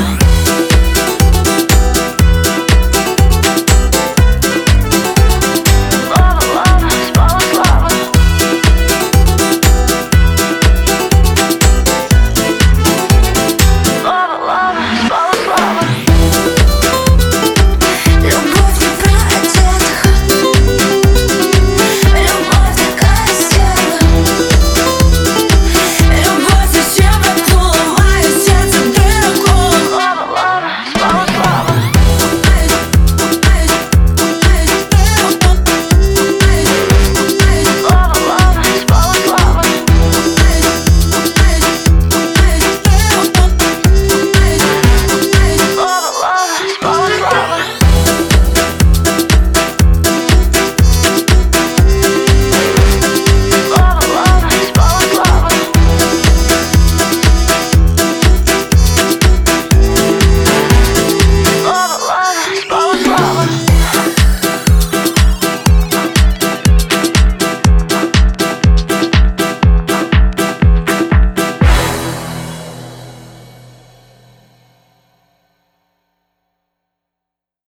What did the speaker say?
Bye.